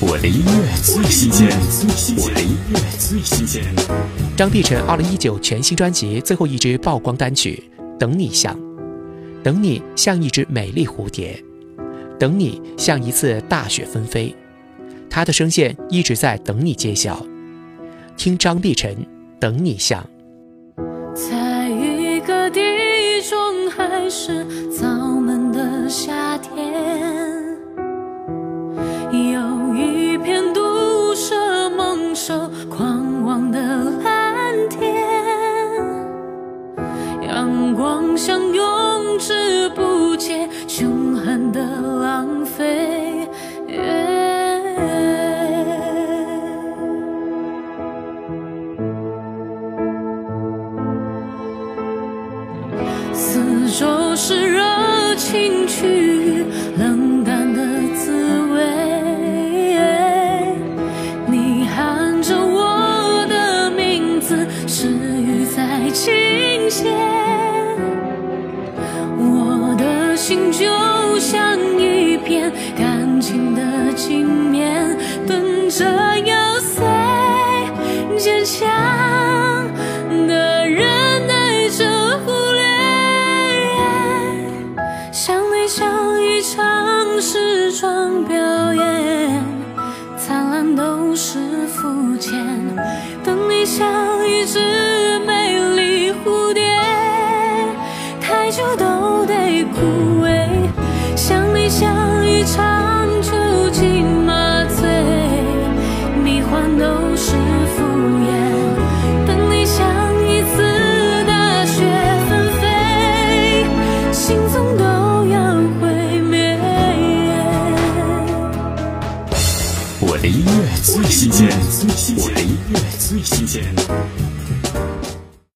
我的音乐最新鲜，我的音乐最新鲜。张碧晨二零一九全新专辑最后一支曝光单曲《等你像》，等你像一只美丽蝴蝶，等你像一次大雪纷飞。他的声线一直在等你揭晓。听张碧晨《等你像》。在一个地中海是相拥，之不竭，凶狠的浪费。四周是热情去冷淡的滋味，你喊着我的名字，是雨在倾泻。心就像一片干净的镜面，等着要碎，坚强的人耐着忽略，像你像一场时装表演，灿烂都是肤浅，等你像一只。都得枯萎，像你像一场酒精麻醉，迷幻都是敷衍，等你像一次大雪纷飞，心总都要毁灭。我的音乐最新鲜，我的音乐最新鲜。